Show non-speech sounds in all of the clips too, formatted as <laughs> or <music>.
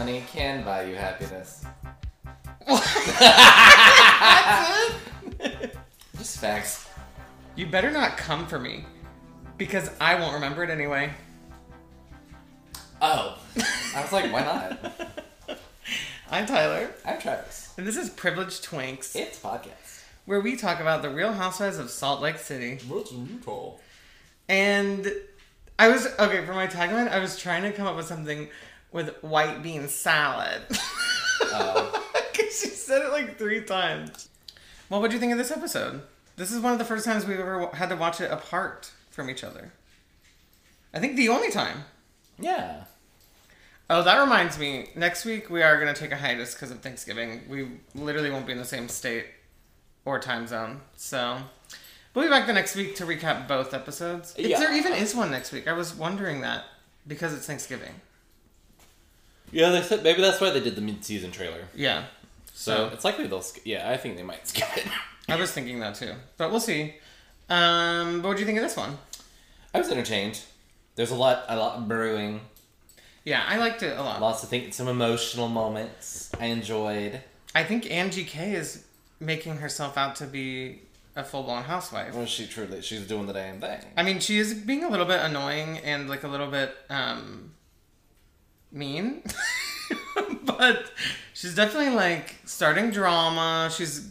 Money can buy you happiness. <laughs> <laughs> Just facts. You better not come for me, because I won't remember it anyway. Oh. I was like, why not? <laughs> I'm Tyler, I'm Travis. and this is Privileged Twinks, It's podcast. where we talk about the Real Housewives of Salt Lake City. What's neutral? And I was okay for my tagline. I was trying to come up with something with white bean salad. Oh. <laughs> Because she said it like three times. Well, what do you think of this episode? This is one of the first times we've ever had to watch it apart from each other. I think the only time. Yeah. Oh, that reminds me. Next week we are going to take a hiatus because of Thanksgiving. We literally won't be in the same state or time zone. So we'll be back the next week to recap both episodes. If Yeah. there even is one next week. I was wondering that because it's Thanksgiving. Yeah, they said maybe that's why they did the mid-season trailer. Yeah. So So- it's likely they'll. Sk- yeah, I think they might <laughs> skip it. I was thinking that too. But we'll see. Um, but what do you think of this one? I was entertained. There's a lot, a lot brewing. Yeah, I liked it a lot. Lots of think, some emotional moments. I enjoyed. I think Angie K is making herself out to be a full blown housewife. Well, she truly, she's doing the damn thing. I mean, she is being a little bit annoying and like a little bit um mean. <laughs> but she's definitely like starting drama. She's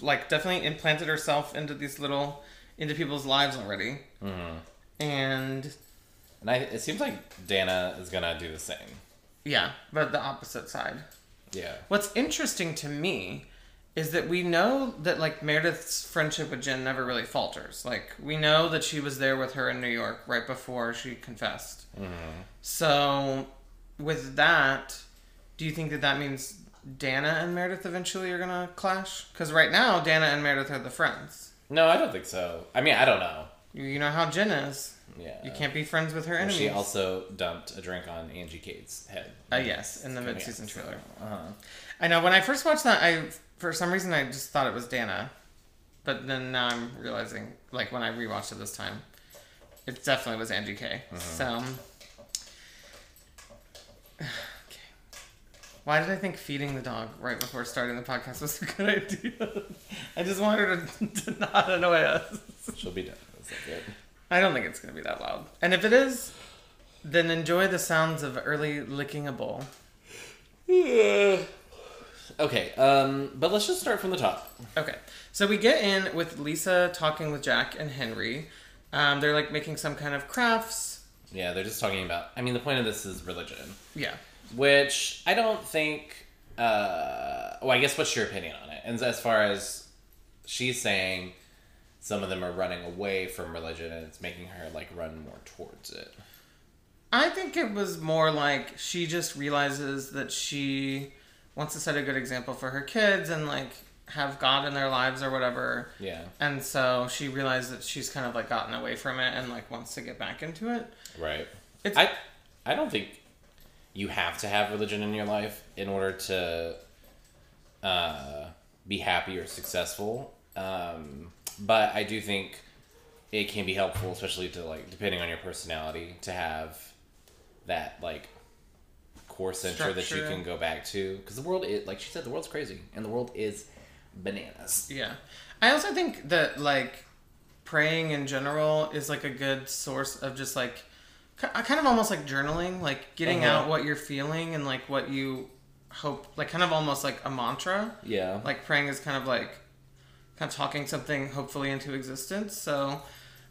like definitely implanted herself into these little into people's lives already. Mhm. And And I, it seems like Dana is gonna do the same. yeah, but the opposite side. Yeah. What's interesting to me is that we know that like Meredith's friendship with Jen never really falters. Like we know that she was there with her in New York right before she confessed. So with that, do you think that that means Dana and Meredith eventually are gonna clash? Because right now Dana and Meredith are the friends. No, I don't think so. I mean, I don't know. You, you know how Jen is. Yeah. You can't be friends with her enemies. She also dumped a drink on Angie Kate's head. Uh, yes, in the mid-season trailer. Uh-huh. I know. When I first watched that, I for some reason I just thought it was Dana, but then now I'm realizing, like when I rewatched it this time, it definitely was Angie K. So, okay. Why did I think feeding the dog right before starting the podcast was a good idea? I just wanted her to, to not annoy us. She'll be done. That's not good. I don't think it's gonna be that loud, and if it is, then enjoy the sounds of early licking a bowl. Okay, um, but let's just start from the top. Okay, so we get in with Lisa talking with Jack and Henry. Um, they're like making some kind of crafts. Yeah, they're just talking about. I mean, the point of this is religion, Yeah. which I don't think. Uh, well, I guess what's your opinion on it? And as far as she's saying, some of them are running away from religion, and it's making her like run more towards it. I think it was more like she just realizes that she wants to set a good example for her kids and like have God in their lives or whatever. Yeah, And so she realized that she's kind of like gotten away from it and like wants to get back into it. right. It's I I don't think you have to have religion in your life in order to uh, be happy or successful. Um, but I do think it can be helpful, especially to like depending on your personality, to have that like core center that you can go back to because the world is like she said the world's crazy and the world is bananas. Yeah. I also think that like praying in general is like a good source of just like kind of almost like journaling, like getting Uh-huh. out what you're feeling and like what you hope like kind of almost like a mantra. Yeah. Like praying is kind of like kind of talking something hopefully into existence. So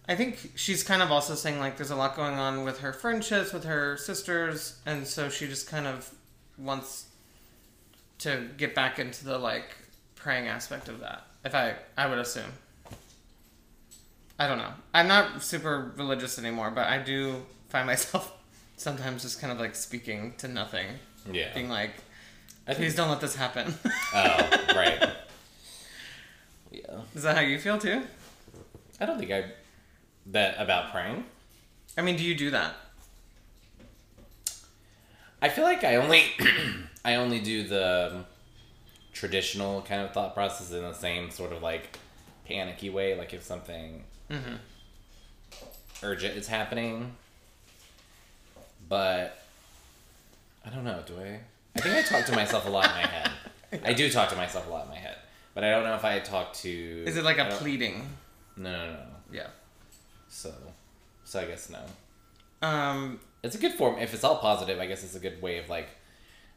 I think she's kind of also saying like there's a lot going on with her friendships with her sisters and so she just kind of wants to get back into the like praying aspect of that. If I I would assume. I don't know. I'm not super religious anymore, but I do find <laughs> myself sometimes just kind of like speaking to nothing, yeah. being like, "Please think. don't let this happen." Oh, right. <laughs> Yeah. Is that how you feel too? I don't think I that about praying. I mean, do you do that? I feel like I only <clears throat> I only do the traditional kind of thought process in the same sort of like panicky way, like if something Mm-hmm. urgent is happening. But I don't know. Do I? I think I talk to myself a lot in my head. <laughs> I do talk to myself a lot in my head, but I don't know if I talk to. Is it like a pleading? No, no, no. Yeah. So, so I guess no. Um. It's a good form. If it's all positive, I guess it's a good way of like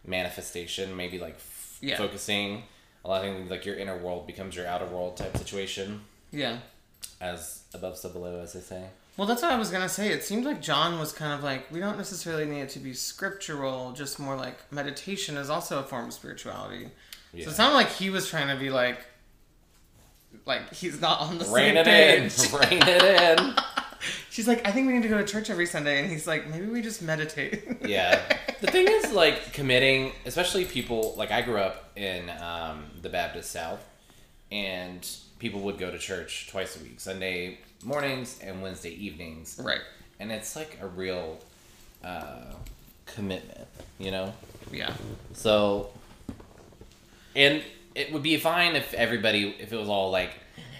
manifestation. Maybe like f- Yeah. focusing, allowing like your inner world becomes your outer world type situation, Yeah. as above so below, as they say. Well, that's what I was gonna say. It seemed like John was kind of like we don't necessarily need it to be scriptural, just more like meditation is also a form of spirituality. Yeah. So it sounded like he was trying to be like, like he's not on the Rein same it page. in. Rein it in. <laughs> <laughs> She's like, I think we need to go to church every Sunday, and he's like, maybe we just meditate. <laughs> yeah. The thing is, like, committing, especially people, like, I grew up in um, the Baptist South, and people would go to church twice a week Sunday mornings and Wednesday evenings. right. And it's like a real uh, commitment, you know? Yeah. So, and it would be fine if everybody, if it was all like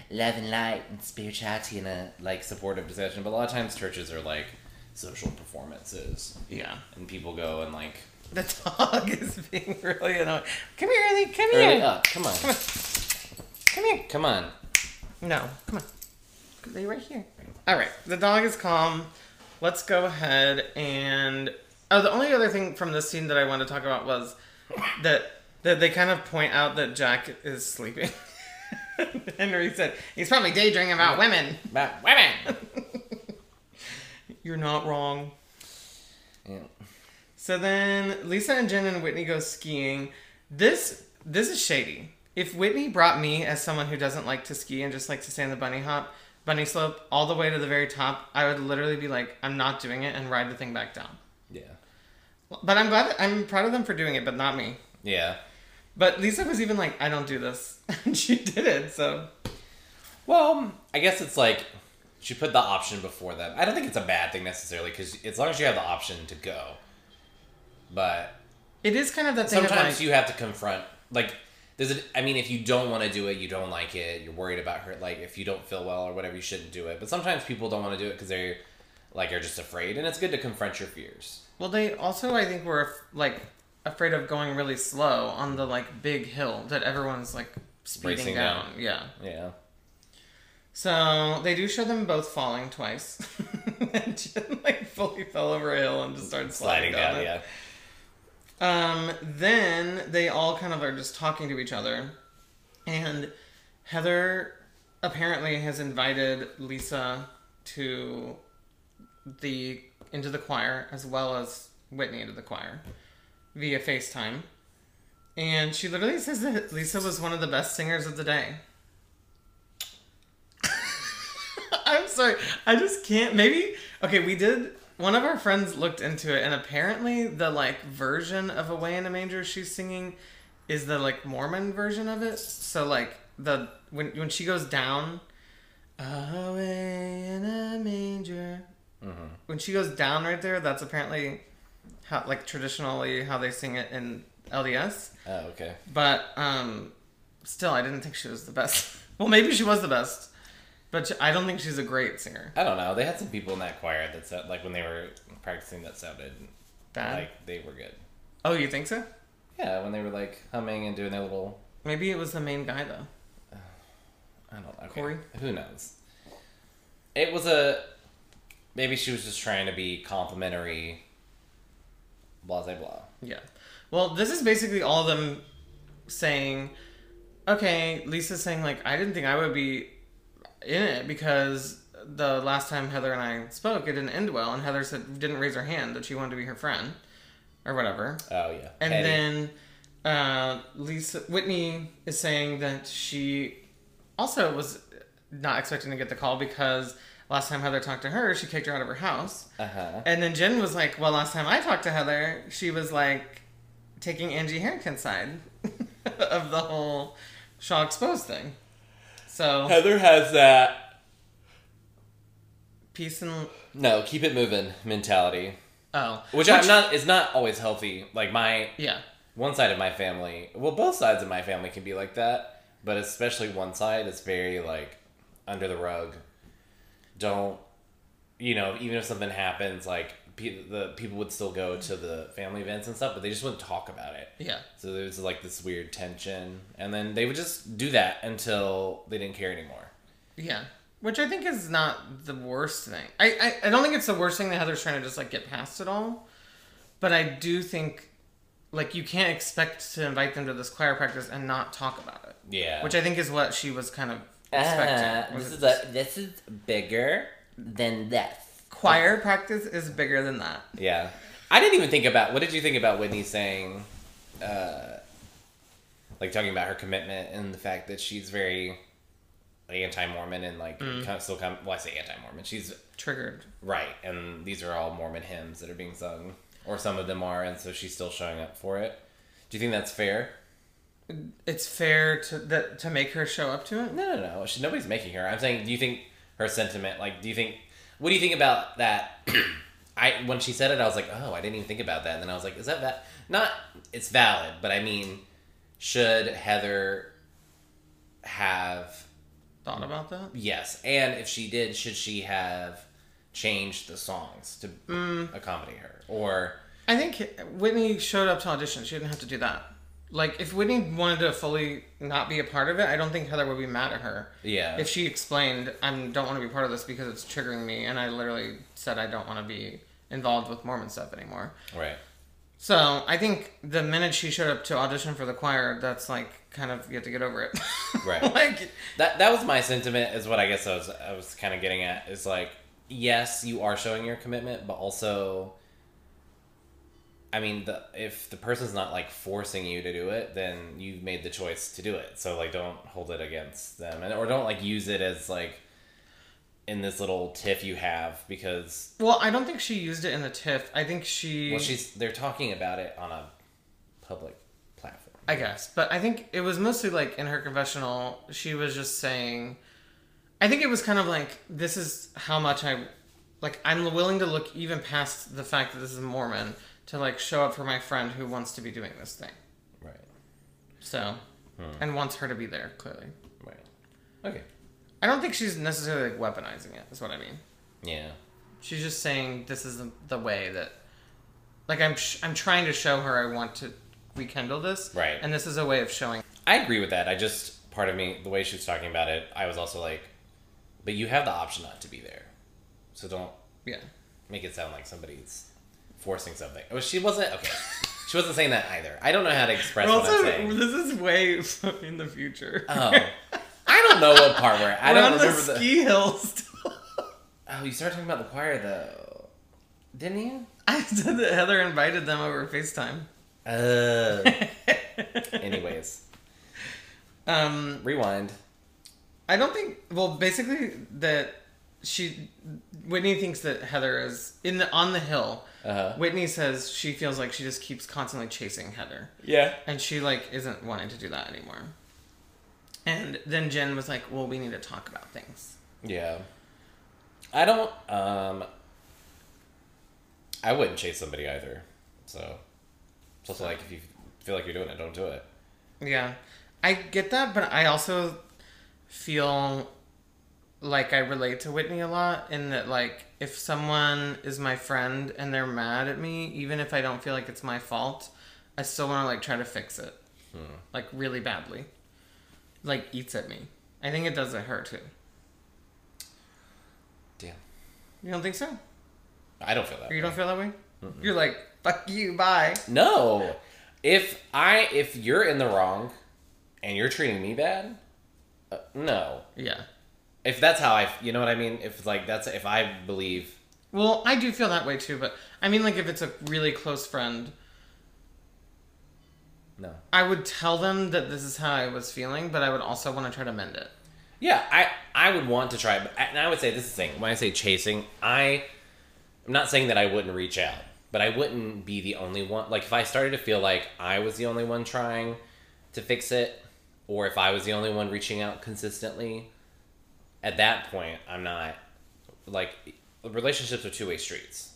love and light and spirituality and a like supportive discussion. But a lot of times churches are like social performances, Yeah. and people go and like The dog <laughs> is being really annoying. Come here, Early. Come early here. up. Come on, Come on. Come here. come on. No, come on. Lay right here. All right, the dog is calm. Let's go ahead and. Oh, the only other thing from this scene that I wanted to talk about was that that they kind of point out that Jack is sleeping. <laughs> Henry said he's probably daydreaming about women. About women. <laughs> You're not wrong. Yeah. So then Lisa and Jen and Whitney go skiing. This this is shady. If Whitney brought me as someone who doesn't like to ski and just likes to stay on the bunny hop, bunny slope all the way to the very top, I would literally be like, I'm not doing it and ride the thing back down. Yeah. But I'm glad I'm proud of them for doing it, but not me. Yeah. But Lisa was even like, I don't do this. <laughs> And she did it, so Well, I guess it's like she put the option before them. I don't think it's a bad thing necessarily because as long as you have the option to go, but it is kind of that thing sometimes like you have to confront like there's a i mean if you don't want to do it you don't like it you're worried about her like if you don't feel well or whatever you shouldn't do it but sometimes people don't want to do it because they're like are just afraid and it's good to confront your fears Well, they also, I think, were like afraid of going really slow on the like big hill that everyone's like speeding Racing down. down. Yeah. yeah So they do show them both falling twice, <laughs> and Jen like fully fell over a hill and just started sliding, sliding down, down yeah Um, then they all kind of are just talking to each other, and Heather apparently has invited Lisa to the into the choir as well as Whitney into the choir via FaceTime. And she literally says that Lisa was one of the best singers of the day. <laughs> I'm sorry. I just can't. Maybe okay. We did. One of our friends looked into it, and apparently the like version of "Away in a Manger" she's singing is the like Mormon version of it. So like the when when she goes down, away in a manger. Mm-hmm. When she goes down right there, that's apparently how like traditionally how they sing it in LDS. oh okay But um, still, I didn't think she was the best. <laughs> well, maybe she was the best, but she- I don't think she's a great singer. i don't know they had some people in that choir that said like when they were practicing that sounded Bad. like they were good oh, you think so? yeah when they were like humming and doing their little Maybe it was the main guy though. <sighs> I don't know. Corey? Who knows? It was a. Maybe she was just trying to be complimentary. Blah blah blah. Yeah. Well, this is basically all of them saying, okay, Lisa's saying, like, I didn't think I would be in it because the last time Heather and I spoke, it didn't end well. And Heather said, didn't raise her hand that she wanted to be her friend or whatever. Oh yeah. And then uh, Lisa Whitney is saying that she also was not expecting to get the call because last time Heather talked to her, she kicked her out of her house. Uh huh. And then Jen was like, "Well, last time I talked to Heather, she was like taking Angie Harrington's side <laughs> of the whole Shah Exposed thing." So Heather has that. peace and No, keep it moving mentality, oh, which, I'm not. is not always healthy. Like my Yeah, one side of my family. Well, both sides of my family can be like that, but especially one side is very like under the rug. Don't you know? Even if something happens, like pe- the people would still go to the family events and stuff, but they just wouldn't talk about it. Yeah. So there was like this weird tension, and then they would just do that until they didn't care anymore. Yeah. Which I think is not the worst thing. I, I, I don't think it's the worst thing that Heather's trying to just like get past it all. But I do think like you can't expect to invite them to this choir practice and not talk about it. Yeah. Which I think is what she was kind of expecting. was it just- this is bigger than that. choir practice is bigger than that. Yeah. I didn't even think about what did you think about Whitney saying uh like talking about her commitment and the fact that she's very anti-Mormon and like Mm. kind of still come well I say anti-Mormon. She's Triggered. right and these are all Mormon hymns that are being sung or some of them are and so she's still showing up for it. Do you think that's fair? It's fair to that to make her show up to it. No, no, no. She, nobody's making her. I'm saying, do you think her sentiment, like, do you think, what do you think about that? <clears throat> I when she said it, I was like, oh, I didn't even think about that. And then I was like, is that that? not? It's valid, but I mean, should Heather have Thought about that? yes? And if she did, should she have changed the songs to mm. accommodate her, or I think Whitney showed up to audition. She didn't have to do that. Like, if Whitney wanted to fully not be a part of it, I don't think Heather would be mad at her. yeah, If she explained, I don't want to be part of this because it's triggering me, and I literally said I don't want to be involved with Mormon stuff anymore. right? So I think the minute she showed up to audition for the choir, that's like kind of you have to get over it. <laughs> Right. like, That that was my sentiment. Is what I guess I was I was kind of getting at. Is like, yes, you are showing your commitment, but also, I mean, the if the person's not like forcing you to do it, then you've made the choice to do it. So like, don't hold it against them, and or don't like use it as like in this little tiff you have because well, I don't think she used it in the TIFF. I think she. well, she's they're talking about it on a public platform. I guess, but I think it was mostly like in her confessional, she was just saying. I think it was kind of like this is how much I, like I'm willing to look even past the fact that this is Mormon to like show up for my friend who wants to be doing this thing. Right. So, hmm. and wants her to be there clearly. Right. Okay. I don't think she's necessarily like weaponizing it. Is what I mean. Yeah. She's just saying this is the, the way that, like I'm sh- I'm trying to show her I want to rekindle this. Right. And this is a way of showing. I agree with that. I just part of me, the way she was talking about it, I was also like, but you have the option not to be there, so don't Yeah. make it sound like somebody's forcing something. Oh, she wasn't okay. she wasn't saying that either. I don't know how to express what I'm saying. this is way <laughs> in the future. Oh, I don't know what part we're. I We're don't on the remember the. ski hills. Oh, you started talking about the choir though, didn't you? I said that Heather invited them over FaceTime. Uh. <laughs> anyways, Um, rewind. I don't think. Well, basically, that she Whitney thinks that Heather is in the on the hill. Uh huh. Whitney says she feels like she just keeps constantly chasing Heather, Yeah. and she like isn't wanting to do that anymore. And then Jen was like, "Well, we need to talk about things." Yeah. I don't um I wouldn't chase somebody either. So it's also like if you feel like you're doing it, don't do it. Yeah, I get that, but I also feel like I relate to Whitney a lot in that, like, if someone is my friend and they're mad at me, even if I don't feel like it's my fault, I still want to like try to fix it, like really badly. Like eats at me. I think it does at her too. Damn. You don't think so? I don't feel that. Or you way. don't feel that way? You're like, fuck you, bye. No. If I if you're in the wrong and you're treating me bad, uh, no. Yeah. If that's how I, you know what I mean. If like that's if I believe, Well, I do feel that way too, but I mean, like, if it's a really close friend, no. I would tell them that this is how I was feeling, but I would also want to try to mend it. Yeah, I I would want to try, but and I would say this is the thing. When I say chasing, I I'm not saying that I wouldn't reach out, but I wouldn't be the only one. Like if I started to feel like I was the only one trying to fix it, or if I was the only one reaching out consistently, at that point, I'm not like relationships are two way streets,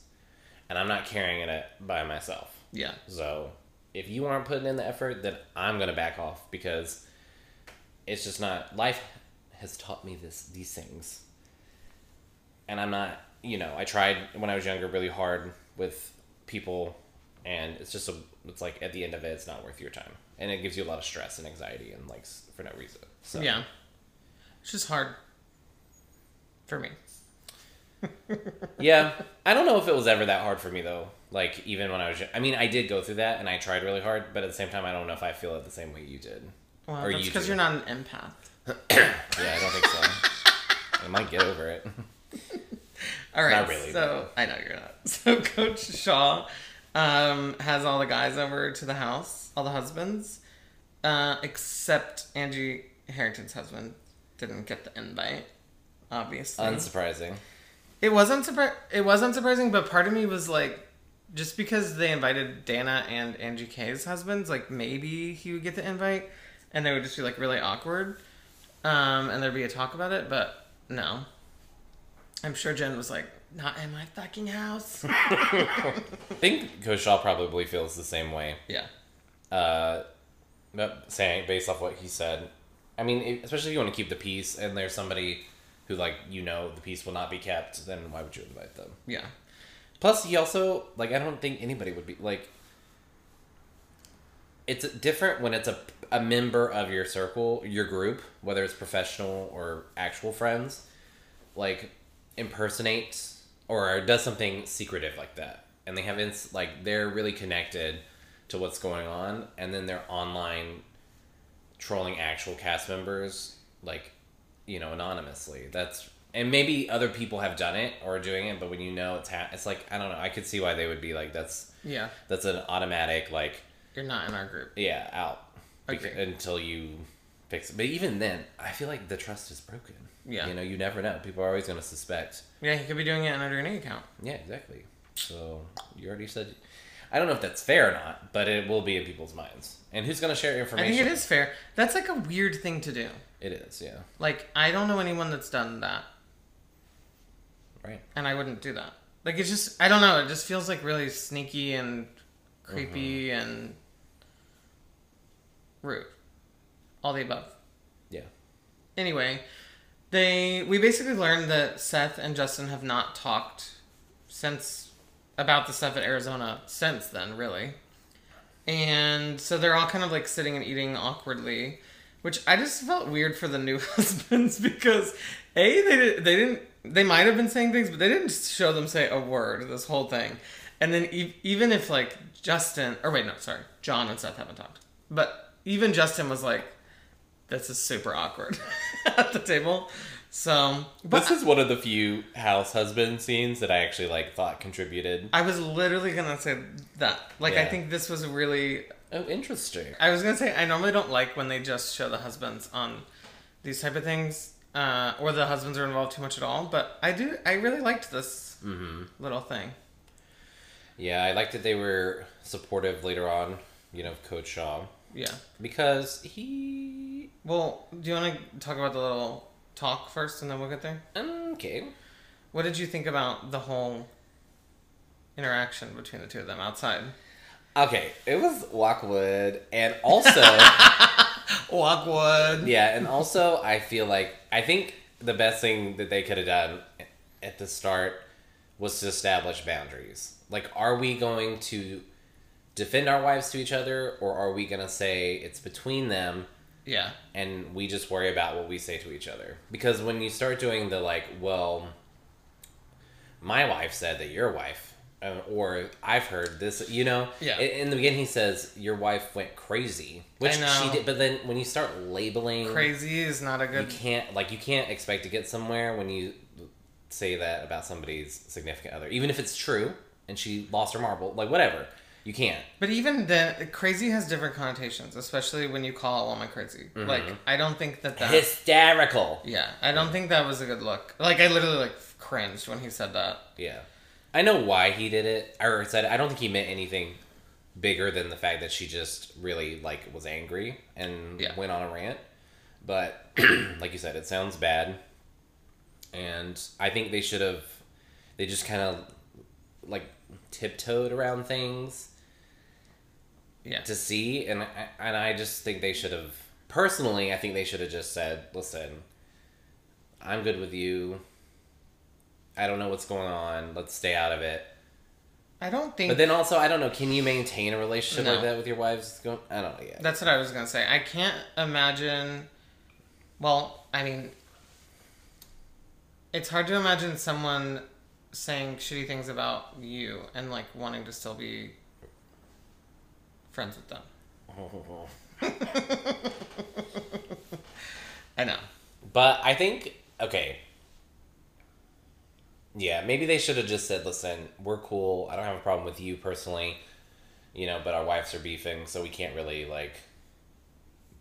and I'm not carrying it by myself. Yeah. So if you aren't putting in the effort, then I'm gonna back off because it's just not life has taught me this these things. And I'm not you know, I tried when I was younger really hard with people, and it's just a it's like at the end of it, it's not worth your time, and it gives you a lot of stress and anxiety and like for no reason. So Yeah. It's just hard for me. <laughs> yeah, I don't know if it was ever that hard for me though. Like even when I was, I mean, I did go through that, and I tried really hard, but at the same time, I don't know if I feel it the same way you did. Well, Or that's because do. you're not an empath. <coughs> Yeah, I don't think so. I might get over it. <laughs> All right. Not really, So I know you're not. <laughs> So Coach Shah um, has all the guys over to the house, all the husbands, uh, except Angie Harrington's husband didn't get the invite. Obviously, Unsurprising. it wasn't surpri- It was unsurprising, but part of me was like, just because they invited Dana and Angie K's husbands, like maybe he would get the invite, and they would just be like really awkward, um, and there'd be a talk about it. But no, I'm sure Jen was like, "Not in my fucking house." <laughs> I think Shah probably feels the same way. yeah, Uh, saying based off what he said, I mean, especially if you want to keep the peace, and there's somebody who like you know the peace will not be kept, then why would you invite them? yeah, Plus, he also like I don't think anybody would be like. It's different when it's a a member of your circle, your group, whether it's professional or actual friends, like impersonates or does something secretive like that, and they have ins- like they're really connected to what's going on, and then they're online trolling actual cast members, like you know anonymously. That's and maybe other people have done it or are doing it, but when you know it's ha- it's like I don't know. I could see why they would be like that's yeah. that's an automatic like You're not in our group. yeah out Bec- Agree. until you fix it. But even then, I feel like the trust is broken. Yeah. you know, you never know. People are always going to suspect. Yeah, he could be doing it under an account. Yeah, exactly. So you already said. I don't know if that's fair or not, but it will be in people's minds. And who's going to share I information? think it is fair. That's like a weird thing to do. It is, yeah. Like, I don't know anyone that's done that. Right. and I wouldn't do that. Like it's just I don't know. It just feels like really sneaky and creepy Mm-hmm. and rude. All the above. Yeah. Anyway, they we basically learned that Seth and Justin have not talked since about the stuff at Arizona since then, really. And so they're all kind of like sitting and eating awkwardly, which I just felt weird for the new <laughs> husbands because a they did, they didn't they might have been saying things, but they didn't show them say a word this whole thing. And then e- even if like Justin or wait no sorry John and Seth haven't talked, but even Justin was like, "This is super awkward" <laughs> at the table. So, but This is one of the few house husband scenes that I actually like thought contributed. I was literally gonna say that. Like, I think this was really. Oh, interesting. I was gonna say I normally don't like when they just show the husbands on these type of things, uh, or the husbands are involved too much at all. But I do. I really liked this little thing. Yeah, I liked that they were supportive later on, you know, Coach Shah. Yeah. Because he. Well, do you want to talk about the little talk first, and then we'll get there? Okay. What did you think about the whole interaction between the two of them outside? Okay, it was Lockwood, and also. <laughs> Lockwood. Yeah, and also I feel like I think the best thing that they could have done at the start was to establish boundaries. Like, are we going to defend our wives to each other, or are we going to say it's between them Yeah. and we just worry about what we say to each other? Because when you start doing the like, well, my wife said that your wife. Uh, Or I've heard this, you know. Yeah. In the beginning, he says your wife went crazy, which I she did. But then when you start labeling Crazy is not a good. you can't like you can't expect to get somewhere when you say that about somebody's significant other even if it's true and she lost her marble like whatever you can't But even then, crazy has different connotations, especially when you call a woman crazy. Mm-hmm. Like, I don't think that that. hysterical yeah, I don't think that was a good look. Like, I literally like cringed when he said that. yeah i know why he did it or said i don't think he meant anything bigger than the fact that she just really like was angry and Yeah. went on a rant but <clears throat> like you said it sounds bad and i think they should have they just kind of like tiptoed around things Yeah. to see and I, and I just think they should have personally I think they should have just said listen I'm good with you I don't know what's going on let's stay out of it I don't think But then also, I don't know. Can you maintain a relationship No. like that with your wives? I don't know yet. That's what I was gonna say. I can't imagine. Well, I mean, it's hard to imagine someone saying shitty things about you and like wanting to still be friends with them. Oh. <laughs> I know. But I think okay. Yeah, maybe they should have just said, "Listen, we're cool. I don't have a problem with you personally, you know, but our wives are beefing, so we can't really like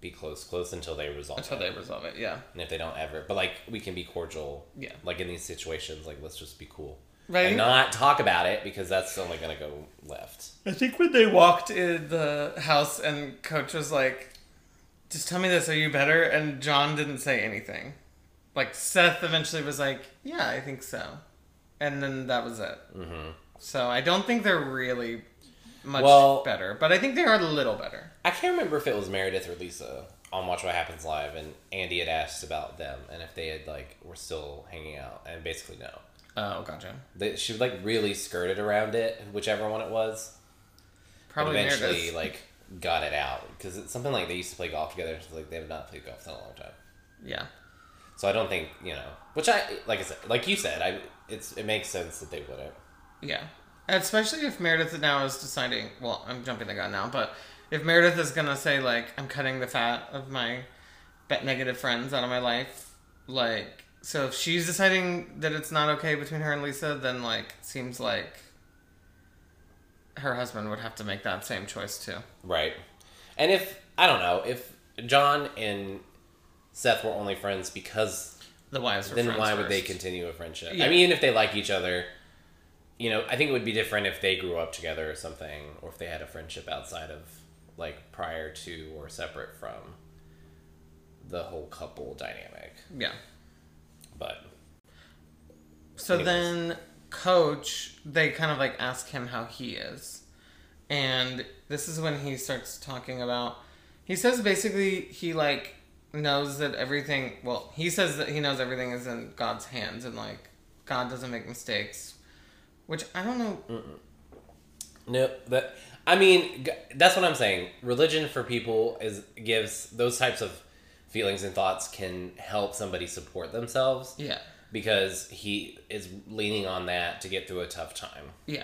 be close close until they resolve Until it. they resolve it, yeah. And if they don't ever, but like we can be cordial. Yeah. Like in these situations, like let's just be cool. Right. And not talk about it because that's only gonna go left. I think when they walked in the house and Coach was like, "Just tell me this, are you better?" and John didn't say anything. Like Seth eventually was like, "Yeah, I think so," and then that was it. hmm So I don't think they're really much Well- better, but I think they are a little better. I can't remember if it was Meredith or Lisa on Watch What Happens Live, and Andy had asked about them and if they had like were still hanging out, and basically no. Oh, gotcha. They, she like really skirted around it, whichever one it was. But Probably eventually Meredith. like got it out because it's something like they used to play golf together. So like they have not played golf in a long time. Yeah. So I don't think you know. Which I like I said, like you said, I it's it makes sense that they wouldn't. Yeah. Especially if Meredith now is deciding, well, I'm jumping the gun now, but if Meredith is going to say, like, I'm cutting the fat of my bet negative friends out of my life, like, so if she's deciding that it's not okay between her and Lisa, then, like, seems like her husband would have to make that same choice, too. Right. And if I don't know if John and Seth were only friends because The wives were then why would they continue a friendship? Yeah. I mean, if they like each other, you know, I think it would be different if they grew up together or something, or if they had a friendship outside of like prior to or separate from the whole couple dynamic. Yeah. But So Anyways. then, Coach, they kind of like ask him how he is. And this is when he starts talking about. He says basically he like knows that everything. Well, he says that he knows everything is in God's hands and like God doesn't make mistakes. Which I don't know. no, that I mean, that's what I'm saying. Religion for people is gives those types of feelings and thoughts can help somebody support themselves Yeah. because he is leaning on that to get through a tough time. Yeah.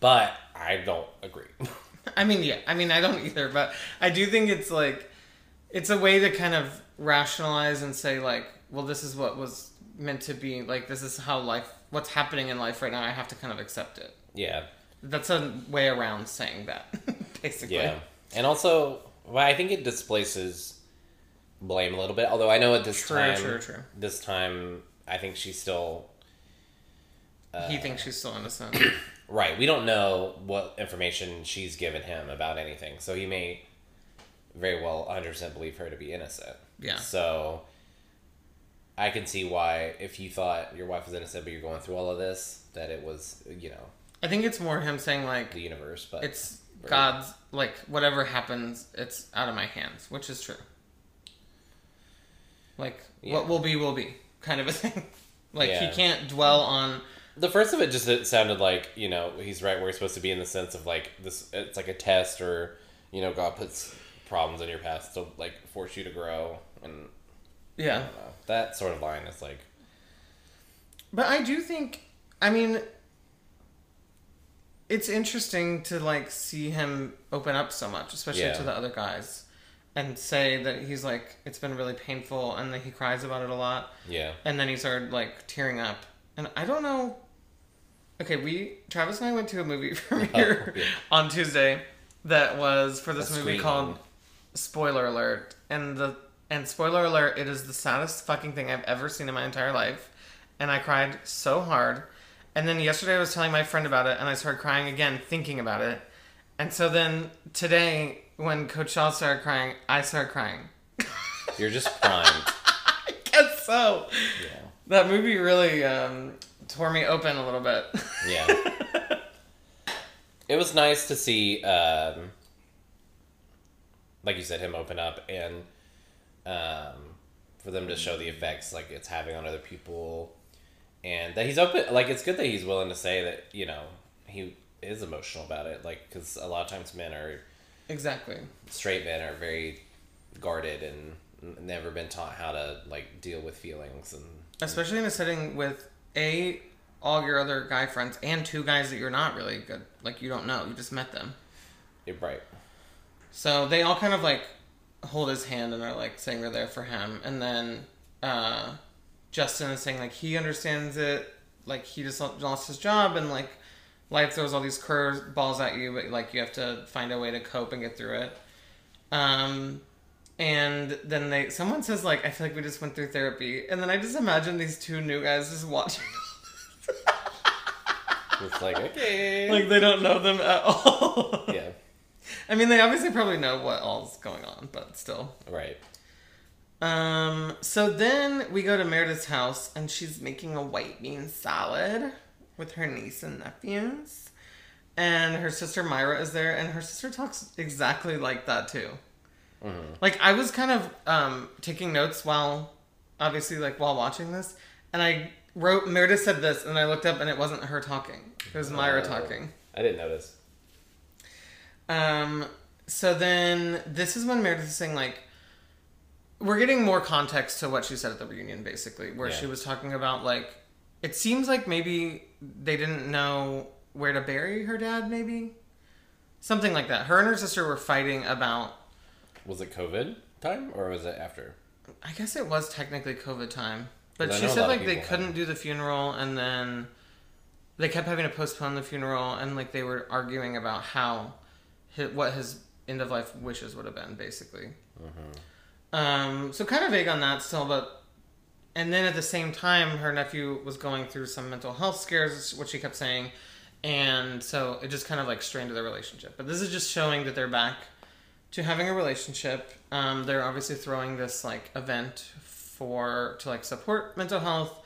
But I don't agree. <laughs> I mean, yeah. I mean, I don't either, but I do think it's like it's a way to kind of rationalize and say like, well, this is what was meant to be. Like, this is how life, what's happening in life right now. I have to kind of accept it. yeah. That's a way around saying that, <laughs> basically. Yeah. And also, well, I think it displaces blame a little bit. Although I know at this True, time, true, true. this time, I think she's still uh, he thinks she's still innocent. <coughs> right. We don't know what information she's given him about anything, so he may very well 100% believe her to be innocent. Yeah. So I can see why, if you thought your wife was innocent, but you're going through all of this, that it was, you know, I think it's more him saying like, the universe. But it's God's like whatever happens, it's out of my hands, which is true. Like Yeah. what will be will be, kind of a <laughs> thing. like Yeah. he can't dwell on. The first of it just it sounded like you know he's right where he's supposed to be in the sense of like this it's like a test or you know God puts problems in your past to like force you to grow and Yeah, that sort of line is like but I do think. I mean, it's interesting to like see him open up so much, especially Yeah. to the other guys, and say that he's like it's been really painful, and that he cries about it a lot. yeah and then he started like tearing up and i don't know okay we travis and i went to a movie <laughs> premiere oh, yeah. on tuesday that was for this A movie screening. called spoiler alert. And the and spoiler alert it is the saddest fucking thing i've ever seen in my entire life. And i cried so hard. And then yesterday i was telling my friend about it and i started crying again thinking about it. And so then today when coach shah started crying i started crying. <laughs> You're just primed. I guess so. Yeah. That movie really um, tore me open a little bit. yeah. <laughs> It was nice to see um like you said him open up and um for them to show the effects like it's having on other people and that he's open like it's good that he's willing to say that you know he is emotional about it. Like, because a lot of times men are Exactly. straight men are very guarded and never been taught how to like deal with feelings and Especially in a setting with a all your other guy friends and two guys that you're not really good like you don't know you just met them you're right. So they all kind of like hold his hand and are like saying they're there for him. And then uh justin is saying like he understands it. Like he just lost his job and like life throws all these curve balls at you but like you have to find a way to cope and get through it. Um and then they someone says like i feel like we just went through therapy. And then i just imagine these two new guys just watching. It's like okay, <laughs> like they don't know them at all. Yeah, i mean they obviously probably know what all's going on but still right. um so then we go to meredith's house and she's making a white bean salad with her niece and nephews and her sister myra is there and her sister talks exactly like that too like i was kind of um taking notes while obviously like while watching this and i wrote meredith said this and i looked up and it wasn't her talking it was myra Oh. talking I didn't notice. Um, so then this is when Meredith is saying like we're getting more context to what she said at the reunion basically, where Yeah. she was talking about like it seems like maybe they didn't know where to bury her dad, maybe. Something like that. Her and her sister were fighting about Was it COVID time or was it after? I guess it was technically COVID time. but she said like they couldn't have. do the funeral and then they kept having to postpone the funeral and like they were arguing about how his, what his end of life wishes would have been basically. Um, so kind of vague on that still, but and then at the same time, her nephew was going through some mental health scares, what she kept saying, and so it just kind of like strained their relationship. But this is just showing that they're back to having a relationship. Um, they're obviously throwing this like event for to like support mental health,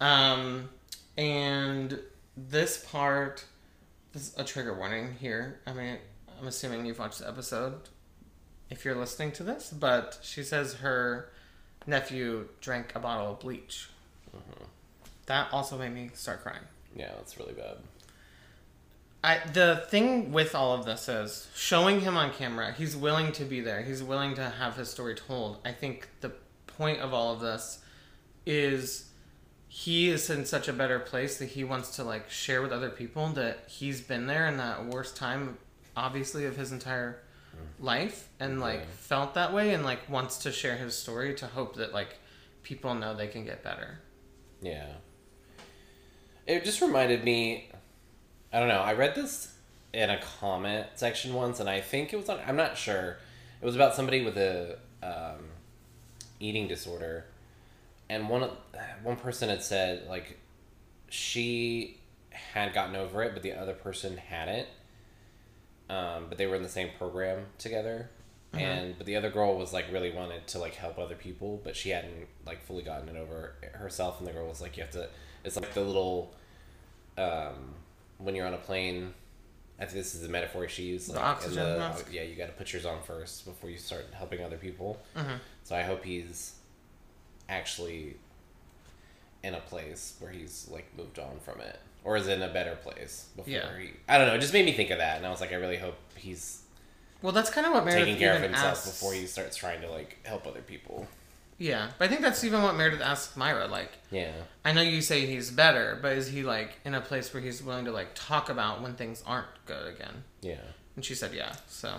um, and this part. This is a trigger warning here. I mean, I'm assuming you've watched the episode if you're listening to this, but she says her nephew drank a bottle of bleach. Mm-hmm. That also made me start crying. Yeah, that's really bad. I the thing with all of this is showing him on camera. He's willing to be there. He's willing to have his story told. I think the point of all of this is he is in such a better place that he wants to like share with other people that he's been there in that worst time obviously of his entire life and like Yeah. felt that way and like wants to share his story to hope that like people know they can get better. Yeah. It just reminded me. I don't know. I read this in a comment section once, and I think it was on. I'm not sure. It was about somebody with a um, eating disorder, and one of- one person had said like she had gotten over it, but the other person hadn't. Um, but they were in the same program together, and but the other girl was like really wanted to like help other people, but she hadn't like fully gotten it over herself. And the girl was like, "You have to." It's like the little um, when you're on a plane. I think this is the metaphor she used. The Like, oxygen the, mask? Yeah, you got to put yours on first before you start helping other people. Mhm. So I hope he's actually in a place where he's like moved on from it, or is in a better place before Yeah. he. I don't know. It just made me think of that, and I was like, I really hope he's Well, that's kind of what Meredith taking care of himself asks. before he starts trying to like help other people. Yeah, but I think that's even what Meredith asks Myra. Like, Yeah. I know you say he's better, but is he like in a place where he's willing to like talk about when things aren't good again? Yeah. And she said, yeah. So,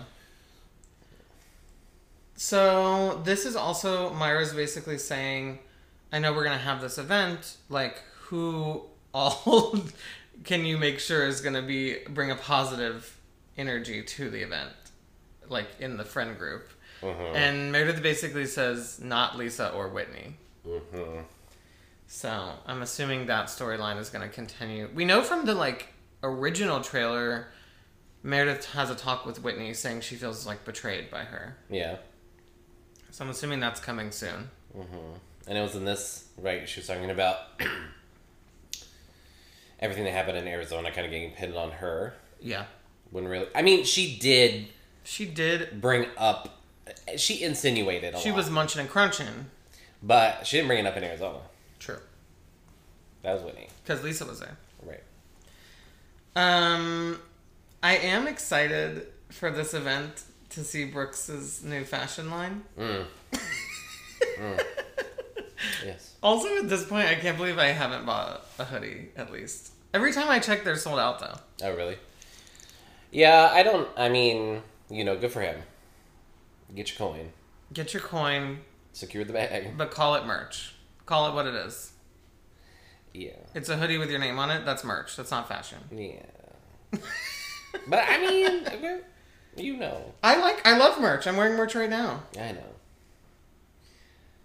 so this is also Myra's basically saying, I know we're gonna have this event. Like, who all <laughs> can you make sure is gonna be bring a positive energy to the event, like in the friend group? Uh-huh. And Meredith basically says, not Lisa or Whitney. uh-huh. So I'm assuming that storyline is going to continue. We know from the like original trailer, Meredith has a talk with Whitney saying she feels like betrayed by her. Yeah. So I'm assuming that's coming soon. And it was in this right. She was talking about everything that happened in Arizona, kind of getting pinned on her. Yeah, When really, I mean, she did she did. bring up. She insinuated She lot, was munching and crunching. but she didn't bring it up in Arizona. True, That was Whitney, because Lisa was there. right? Um. I am excited for this event to see Brooks's new fashion line. Mm. <laughs> Mm. Yes. Also, at this point, I can't believe I haven't bought a hoodie. At least every time I check, they're sold out though. Oh, really? Yeah, I don't. I mean, you know, good for him. Get your coin. Get your coin, Secure the bag. but call it merch. Call it what it is. Yeah. It's a hoodie with your name on it. That's merch. That's not fashion. Yeah. but I mean, <laughs> you know. I like. I love merch. I'm wearing merch right now. I know.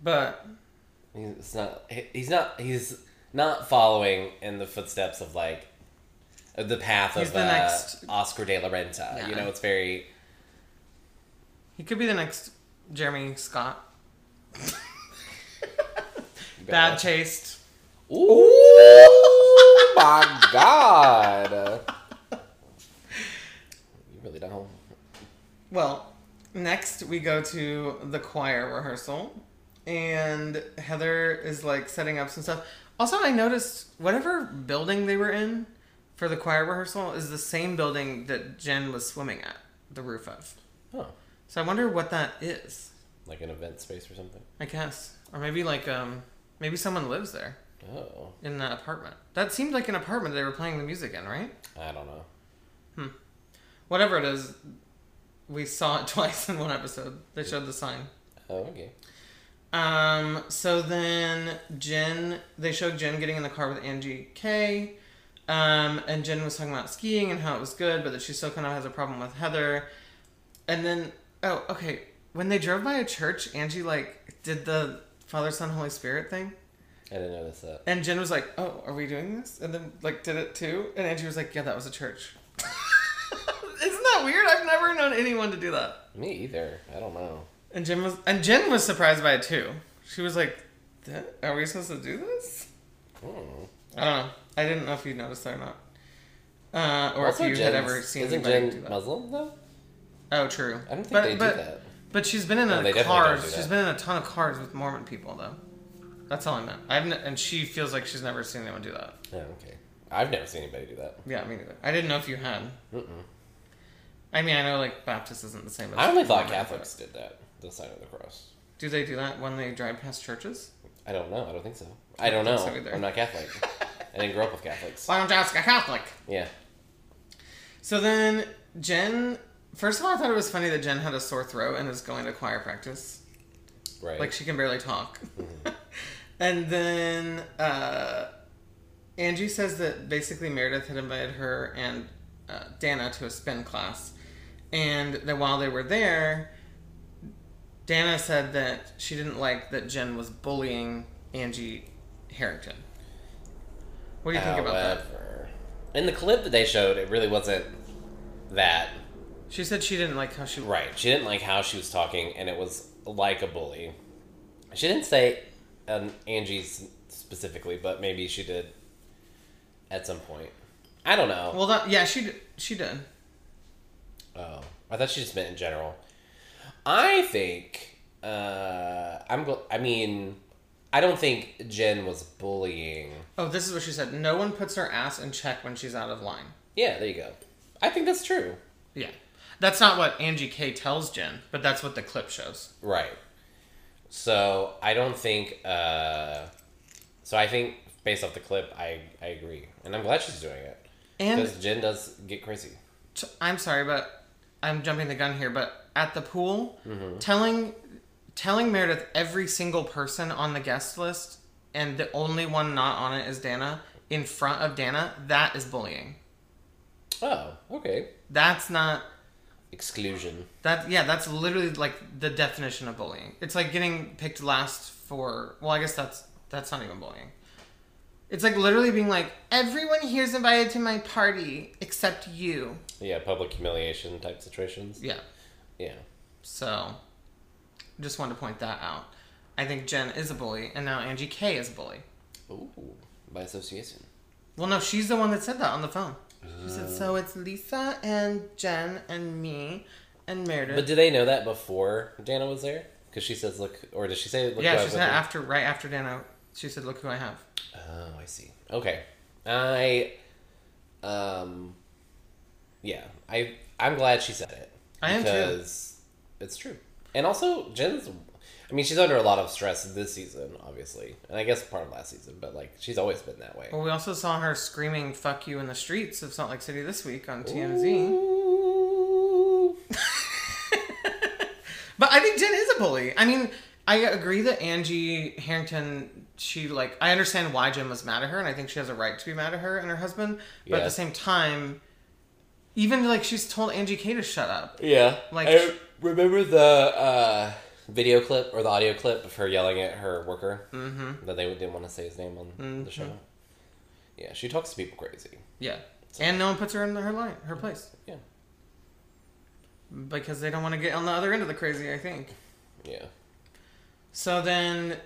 But He's not. He's not. He's not following in the footsteps of like the path He's of the uh, next- Oscar de la Renta. Yeah. You know, it's very. he could be the next Jeremy Scott. <laughs> Bad taste. Ooh <laughs> my god! You really don't. Well, next we go to the choir rehearsal, and Heather is like setting up some stuff. Also, I noticed whatever building they were in for the choir rehearsal is the same building that Jen was swimming at, the roof of. Oh, So I wonder what that is. like an event space or something. I guess, or maybe like um, maybe someone lives there Oh, in that apartment. That seemed like an apartment they were playing the music in, right? I don't know. Hmm. Whatever it is, we saw it <laughs> twice in one episode. They showed the sign. Oh, okay. Um, so then Jen, they showed Jen getting in the car with Angie K. Um, and Jen was talking about skiing and how it was good, but that she still kind of has a problem with Heather. And then, oh, okay. When they drove by a church, Angie, like, did the Father, Son, Holy Spirit thing. I didn't notice that. And Jen was like, oh, are we doing this? And then, like, did it too. And Angie was like, yeah, that was a church. <laughs> <laughs> Isn't that weird? I've never known anyone to do that. Me either. I don't know. And Jen was, and Jen was surprised by it too. She was like, "Are we supposed to do this?" Hmm. I don't know. I didn't know if you noticed that or not, uh, or Also, if you had ever seen Isn't anybody do that. Muslim though? Oh, true. I don't think but, they but, do that. But she's been in No, a don't cars. She's been in a ton of cars with Mormon people though. That's all I meant. I've n- and she feels like she's never seen anyone do that. Oh, okay. I've never seen anybody do that. Yeah, me neither. I didn't know if you had. Mm-mm. I mean, I know like Baptist isn't the same. as I only thought Catholics did that. The sign of the cross. Do they do that when they drive past churches? I don't know. I don't think so. I don't know. so. I'm not Catholic. I didn't grow up with Catholics. Why don't you ask a Catholic? Yeah. So then Jen, first of all, I thought it was funny that Jen had a sore throat and is going to choir practice. Right. Like she can barely talk. <laughs> and then uh, Angie says that basically Meredith had invited her and uh, Dana to a spin class, and that while they were there, Dana said that she didn't like that Jen was bullying Angie Harrington. What do you think about that? However, In the clip that they showed, it really wasn't that She said she didn't like how she right. She didn't like how she was talking, and it was like a bully. She didn't say um, Angie's specifically, but maybe she did at some point. I don't know. Well, that, yeah, she she did. Oh, I thought she just meant in general. I think uh, I'm. Go- I mean, I don't think Jen was bullying. Oh, this is what she said. No one puts her ass in check when she's out of line. Yeah, there you go. I think that's true. Yeah. That's not what Angie K tells Jen, but that's what the clip shows. Right. So I don't think. Uh, so I think based off the clip, I I agree, and I'm glad she's doing it And because Jen does get crazy. t- I'm sorry, but I'm jumping the gun here, but at the pool, telling telling Meredith every single person on the guest list and the only one not on it is Dana in front of Dana, that is bullying. Oh, okay. That's not Exclusion. That yeah, that's literally like the definition of bullying. It's like getting picked last for. Well, I guess that's that's not even bullying. It's like literally being like everyone here's invited to my party except you. Yeah, public humiliation type situations. Yeah. Yeah. So, just wanted to point that out. I think Jen is a bully, and now Angie K is a bully. Ooh, by association. Well, no, she's the one that said that on the phone. She said. "So it's Lisa and Jen and me and Meredith." But did they know that before Dana was there? Because she says, "Look," or did she say, "Look"? yeah, she said with?" after right after Dana, she said, "Look who I have." Oh, I see. Okay. I um yeah, I I'm glad she said it. I am too. it's true. And also, Jen's. I mean, she's under a lot of stress this season, obviously, and I guess part of last season. But like, she's always been that way. Well, we also saw her screaming "fuck you" in the streets of Salt Lake City this week on TMZ. <laughs> But I think Jen is a bully. I mean, I agree that Angie Harrington, she like, I understand why Jen was mad at her, and I think she has a right to be mad at her and her husband. But at the same time, even like she's told Angie K to shut up. Yeah. Like- I remember the uh, video clip or the audio clip of her yelling at her worker Mm-hmm. that they didn't want to say his name on the show. Yeah, she talks to people crazy. Yeah, and no one puts her in her line, her place, Yeah. because they don't want to get on the other end of the crazy. I think. Yeah. So then,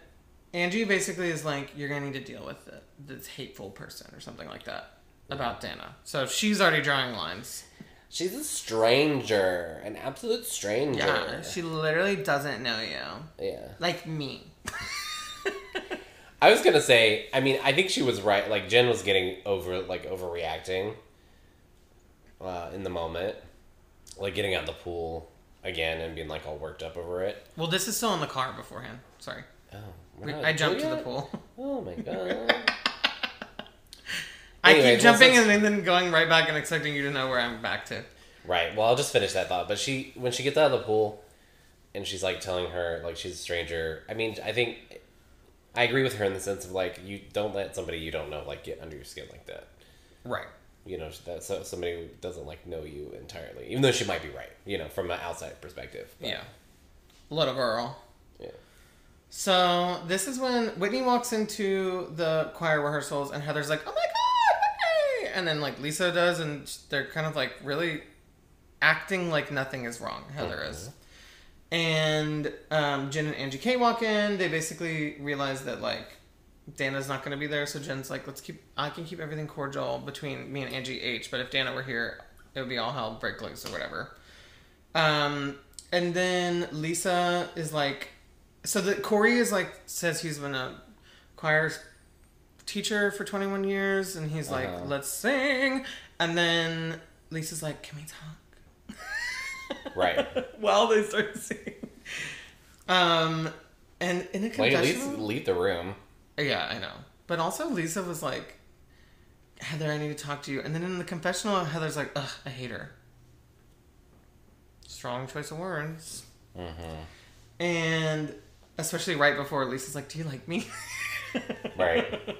Angie basically is like, "You're gonna need to deal with it, this hateful person or something like that about Dana." So she's already drawing lines. She's a stranger, an absolute stranger. Yeah, she literally doesn't know you, yeah. like me. I was gonna say, I mean, I think she was right. Like Jen was getting over, like overreacting uh, in the moment, like getting out of the pool again and being like all worked up over it. Well, this is still in the car beforehand. Sorry, Oh, we're We- not I jumped to the pool. Oh my <laughs> god. I keep jumping well, and then going right back and expecting you to know where I'm back to. right. Well, I'll just finish that thought. But she, when she gets out of the pool, and she's like telling her like she's a stranger. I mean, I think I agree with her in the sense of like you don't let somebody you don't know like get under your skin like that. Right. you know that so somebody who doesn't like know you entirely even though she might be right you know from an outside perspective But, Yeah. Little girl. yeah So this is when Whitney walks into the choir rehearsals and Heather's like, "Oh my god, Whitney!" And then like Lisa does, and they're kind of like really acting like nothing is wrong. Heather is. And um, Jen and Angie K walk in. They basically realize that like Dana's not going to be there, so Jen's like, "Let's keep. I can keep everything cordial between me and Angie H. But if Dana were here, it would be all hell break loose or whatever." Um, and then Lisa is like, so that Corey is like says he's been a choir teacher for 21 years, and he's like, Uh-huh. let's sing. And then Lisa's like, can we talk? <laughs> right <laughs> While they start singing. Um, and in a like confessional, leave the room yeah, I know. But also Lisa was like, Heather, I need to talk to you. And then in the confessional, Heather's like, ugh, I hate her. Strong choice of words. mm-hmm. And especially right before Lisa's like, Do you like me? <laughs> right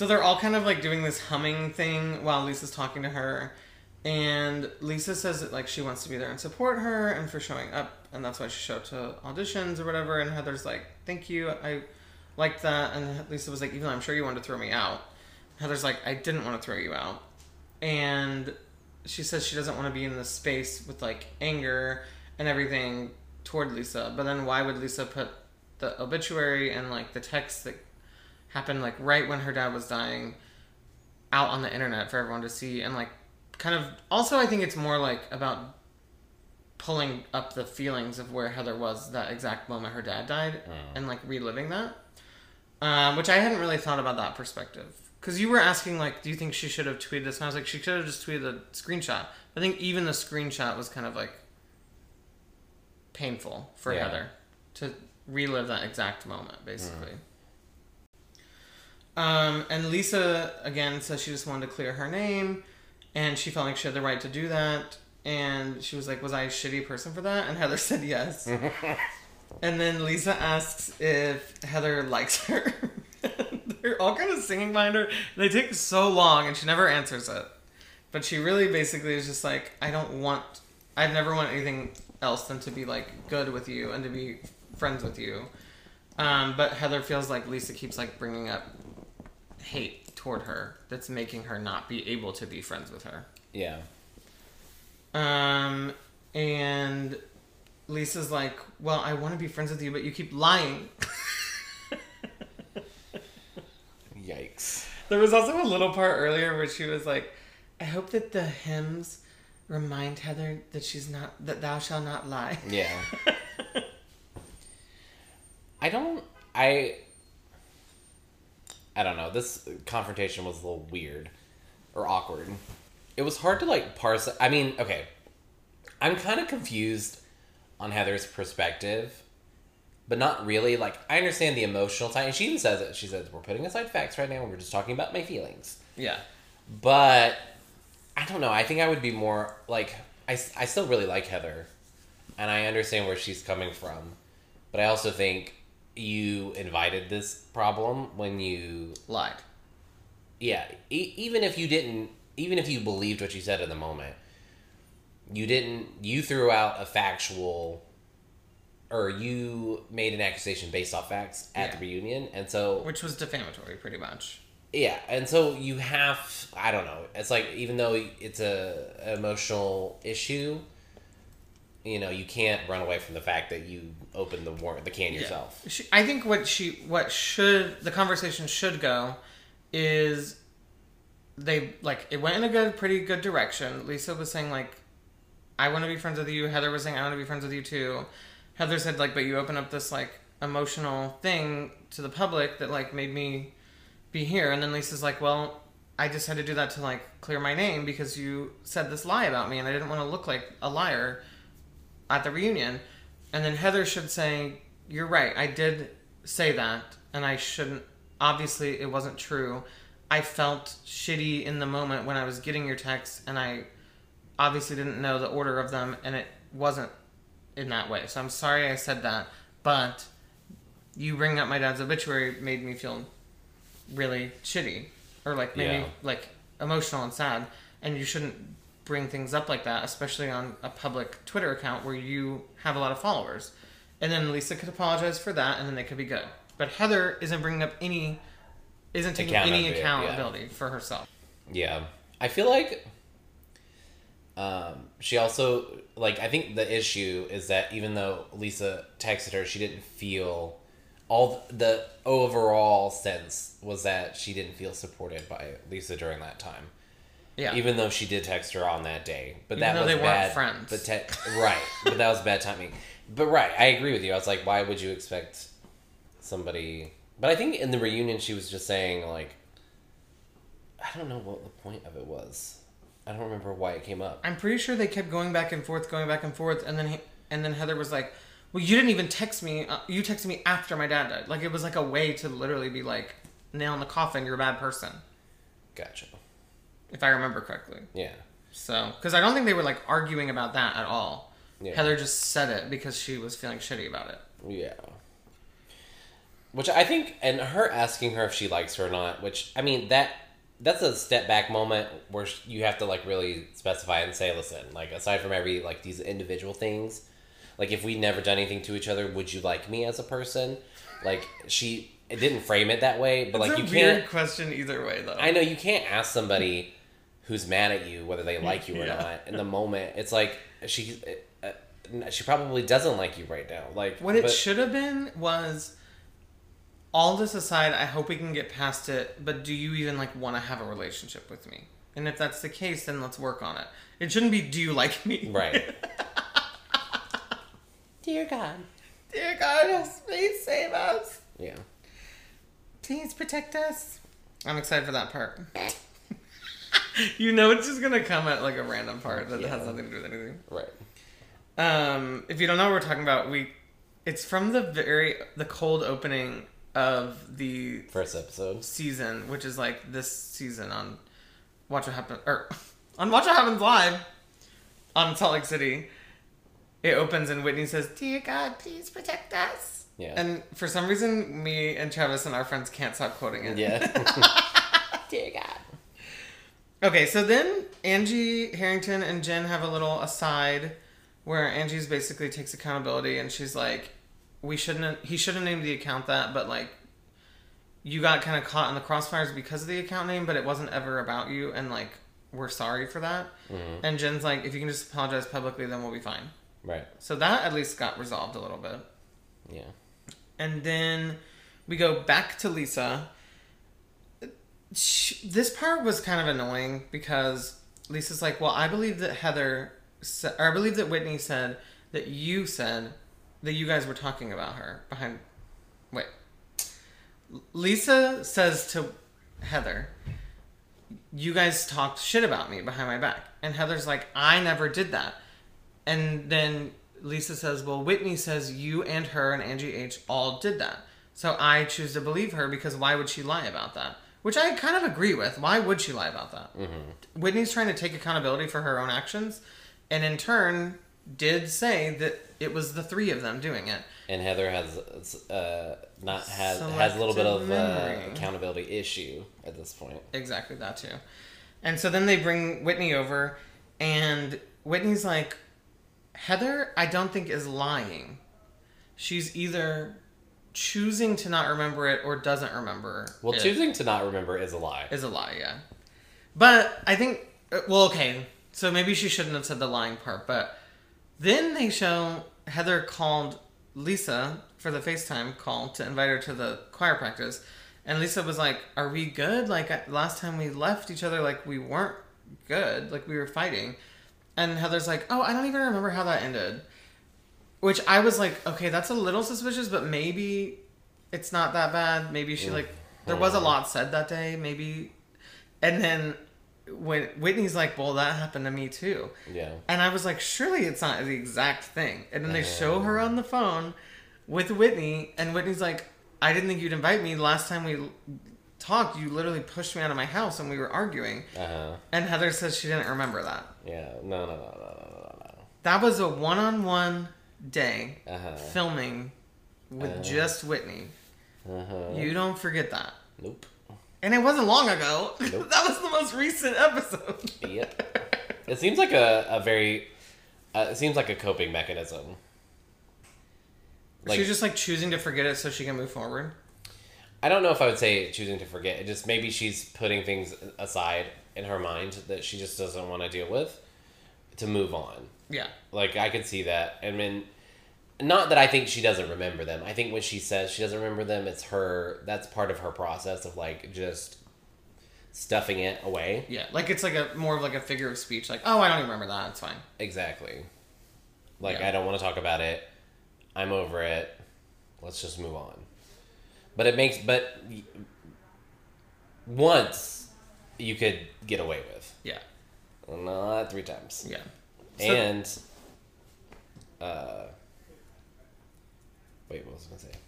So they're all kind of like doing this humming thing while Lisa's talking to her. And Lisa says that like she wants to be there and support her and for showing up and that's why she showed up to auditions or whatever and Heather's like, Thank you, I liked that and Lisa was like, Even though I'm sure you wanted to throw me out. Heather's like, I didn't want to throw you out. And she says she doesn't want to be in this space with like anger and everything toward Lisa. But then why would Lisa put the obituary and like the text that happened like right when her dad was dying out on the internet for everyone to see and like kind of also I think it's more like about pulling up the feelings of where Heather was that exact moment her dad died and like reliving that. Um, which I hadn't really thought about that perspective. Because you were asking, like, do you think she should have tweeted this? And I was like, she should have just tweeted a screenshot. I think even the screenshot was kind of like painful for Yeah. Heather to relive that exact moment, basically. Um, and Lisa again says she just wanted to clear her name, and she felt like she had the right to do that. And she was like, "Was I a shitty person for that?" And Heather <laughs> said yes. <laughs> and then Lisa asks if Heather likes her. <laughs> They're all kind of singing behind her. They take so long, and she never answers it. But she really basically is just like, "I don't want. I've never wanted anything else than to be like good with you and to be friends with you." Um, but Heather feels like Lisa keeps like bringing up hate toward her that's making her not be able to be friends with her. yeah Um, and Lisa's like, "Well, I want to be friends with you, but you keep lying." <laughs> yikes there was also a little part earlier where she was like, "I hope that the hymns remind Heather that she's not that thou shalt not lie." yeah <laughs> i don't i i don't know this confrontation was a little weird or awkward it was hard to like parse. I mean, okay, I'm kind of confused on Heather's perspective, but not really. Like, I understand the emotional side, and she even says it. She says, "We're putting aside facts right now. We're just talking about my feelings." Yeah. But I don't know. I think I would be more like I, I still really like Heather, and I understand where she's coming from, but I also think you invited this problem when you Lied. yeah e- even if you didn't even if you believed what you said in the moment you didn't you threw out a factual or you made an accusation based off facts at Yeah. the reunion and so Which was defamatory, pretty much. yeah and so you have i don't know it's like even though it's a emotional issue you know you can't run away from the fact that you opened the war the can yourself She, I think what she what should the conversation should go is they like it went in a good pretty good direction. Lisa was saying like I want to be friends with you. Heather was saying I want to be friends with you too. Heather said like but you open up this like emotional thing to the public that like made me be here and then Lisa's like well I just had to do that to like clear my name because you said this lie about me and I didn't want to look like a liar at the reunion. And then Heather should say, You're right, I did say that, and I shouldn't. Obviously, it wasn't true. I felt shitty in the moment when I was getting your text, and I obviously didn't know the order of them, and it wasn't in that way. So I'm sorry I said that, but you bringing up my dad's obituary made me feel really shitty, or like maybe Yeah. like emotional and sad, and you shouldn't bring things up like that, especially on a public Twitter account where you have a lot of followers. And then Lisa could apologize for that, and then they could be good. But Heather isn't bringing up any, isn't taking any Accountability, yeah. accountability for herself. Yeah. I feel like um, she also like I think the issue is that even though Lisa texted her, she didn't feel all the overall sense was that she didn't feel supported by Lisa during that time. Yeah. Even though she did text her on that day, but Even that was they weren't bad. friends. But te- right, but that was bad timing. But right, I agree with you. I was like, why would you expect somebody? But I think in the reunion, she was just saying like, I don't know what the point of it was. I don't remember why it came up. I'm pretty sure they kept going back and forth, going back and forth, and then he, and then Heather was like, "Well, you didn't even text me. Uh, you texted me after my dad died. Like it was like a way to literally be like, nail in the coffin. You're a bad person, Gotcha. If I remember correctly. Yeah. So, because I don't think they were like arguing about that at all. Yeah. Heather just said it because she was feeling shitty about it. Yeah. Which I think, and her asking her if she likes her or not, which I mean that that's a step back moment where you have to like really specify and say, listen, like aside from every like these individual things, like if we'd never done anything to each other, would you like me as a person? Like she it didn't frame it that way, but like you can't. question either way, though. I know you can't ask somebody who's mad at you whether they like you or Yeah. not in the moment. It's like she. Uh, she probably doesn't like you right now. Like What it should have been was all this aside, I hope we can get past it, but do you even like want to have a relationship with me? And if that's the case, then let's work on it. It shouldn't be do you like me? Right. <laughs> Dear God. Dear God, please save us. Yeah. Please protect us. I'm excited for that part. <laughs> you know it's just gonna come at like a random part that Yeah. has nothing to do with anything. Right. Um, if you don't know what we're talking about, we it's from the very the cold opening of the First episode. season, which is like this season on Watch What Happens or <laughs> on Watch What Happens Live on Salt Lake City. It opens and Whitney says, "Dear God, please protect us." Yeah. And for some reason, me and Travis and our friends can't stop quoting it. yeah. <laughs> Dear God. Okay, so then Angie Harrington and Jen have a little aside where Angie's basically takes accountability and she's like, "We shouldn't. He shouldn't named the account that, but like, you got kind of caught in the crossfires because of the account name, but it wasn't ever about you, and like, we're sorry for that." Mm-hmm. And Jen's like, "If you can just apologize publicly, then we'll be fine." right. So that at least got resolved a little bit. Yeah. And then we go back to Lisa. Sh this part was kind of annoying because Lisa's like, "Well, I believe that Heather, sa- or I believe that Whitney said that you said that you guys were talking about her behind." Wait, Lisa says to Heather, you guys talked shit about me behind my back. And Heather's like, I never did that. And then Lisa says, Well, Whitney says you and her and Angie H all did that. So I choose to believe her because why would she lie about that? Which I kind of agree with. Why would she lie about that? Mm-hmm. Whitney's trying to take accountability for her own actions, and in turn, did say that it was the three of them doing it. And Heather has uh, not has has a little bit of uh, accountability issue at this point. Exactly that too. And so then they bring Whitney over, and Whitney's like, Heather, I don't think is lying. She's either choosing to not remember it or doesn't remember. Well, it. choosing to not remember is a lie. is a lie, yeah. But I think, uh, well, okay, so maybe she shouldn't have said the lying part, but then they show Heather called Lisa for the FaceTime call to invite her to the choir practice. And Lisa was like, Are we good? Like, last time we left each other, like, we weren't good. Like, we were fighting. And Heather's like, Oh, I don't even remember how that ended. Which I was like, Okay, that's a little suspicious, but maybe it's not that bad. Maybe she, like, there was a lot said that day. Maybe. And then when Whitney's like, Well, that happened to me too. Yeah. And I was like, surely it's not the exact thing. And then they show her on the phone with Whitney, and Whitney's like, I didn't think you'd invite me. Last time we talked, you literally pushed me out of my house and we were arguing. Uh huh. And Heather says she didn't remember that. Yeah. No. No. No. No. No. That was a one on one day Uh huh. filming with Uh. just Whitney. Uh huh. You don't forget that. Nope. And it wasn't long ago. <laughs> Nope. that was the most recent episode. Yep. It seems like a, a very. Uh, it seems like a coping mechanism. Like She's just like choosing to forget it so she can move forward. I don't know if I would say choosing to forget. It just maybe she's putting things aside in her mind that she just doesn't want to deal with to move on. Yeah. Like I could see that. I mean, not that I think she doesn't remember them. I think when she says she doesn't remember them, it's her. That's part of her process of like just stuffing it away. Yeah, like it's like a more of like a figure of speech. Like, oh, I don't even remember that. It's fine. Exactly. Like Yeah. I don't want to talk about it. I'm over it. Let's just move on. But it makes but once you could get away with, not three times. yeah. So- and uh, wait, what was I gonna say?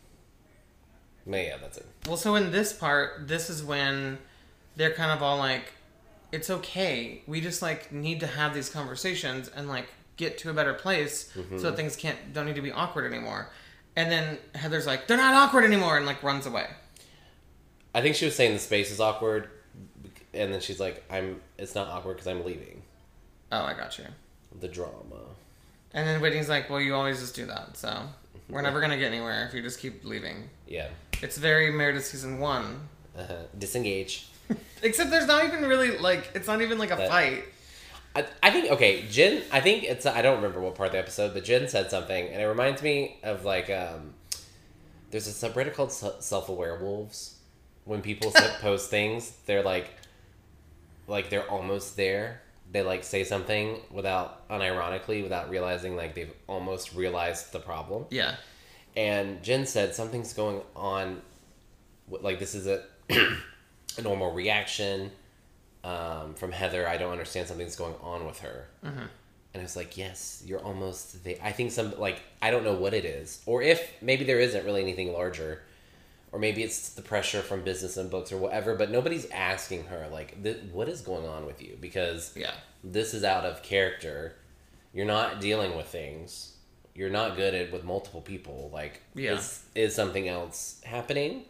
No, yeah, that's it. Well, so in this part, this is when they're kind of all like, "It's okay. We just like need to have these conversations and like get to a better place Mm-hmm. so things can't don't need to be awkward anymore." And then Heather's like, "They're not awkward anymore," and like runs away. I think she was saying the space is awkward, and then she's like, "I'm. It's not awkward because I'm leaving." Oh, I got you. The drama. And then Whitney's like, "Well, you always just do that, so we're never gonna get anywhere if you just keep leaving." Yeah. It's very Meredith season one. Uh-huh. Disengage. <laughs> Except there's not even really like it's not even like a That- fight. I, I think okay, Jen. I think it's. I don't remember what part of the episode, but Jen said something, and it reminds me of like um. There's a subreddit called Self Aware Wolves. When people <laughs> post things, they're like, like they're almost there. They like say something without, unironically, without realizing like they've almost realized the problem. Yeah. And Jen said something's going on. Like this is a <clears throat> a normal reaction um, from Heather. I don't understand something's going on with her. And I was like, yes, you're almost there. I think some like I don't know what it is, or if maybe there isn't really anything larger, or maybe it's the pressure from business and books or whatever. But nobody's asking her like, th- what is going on with you? Because Yeah. this is out of character. You're not dealing with things. You're not good at with multiple people. Like, Yeah. is is something else happening?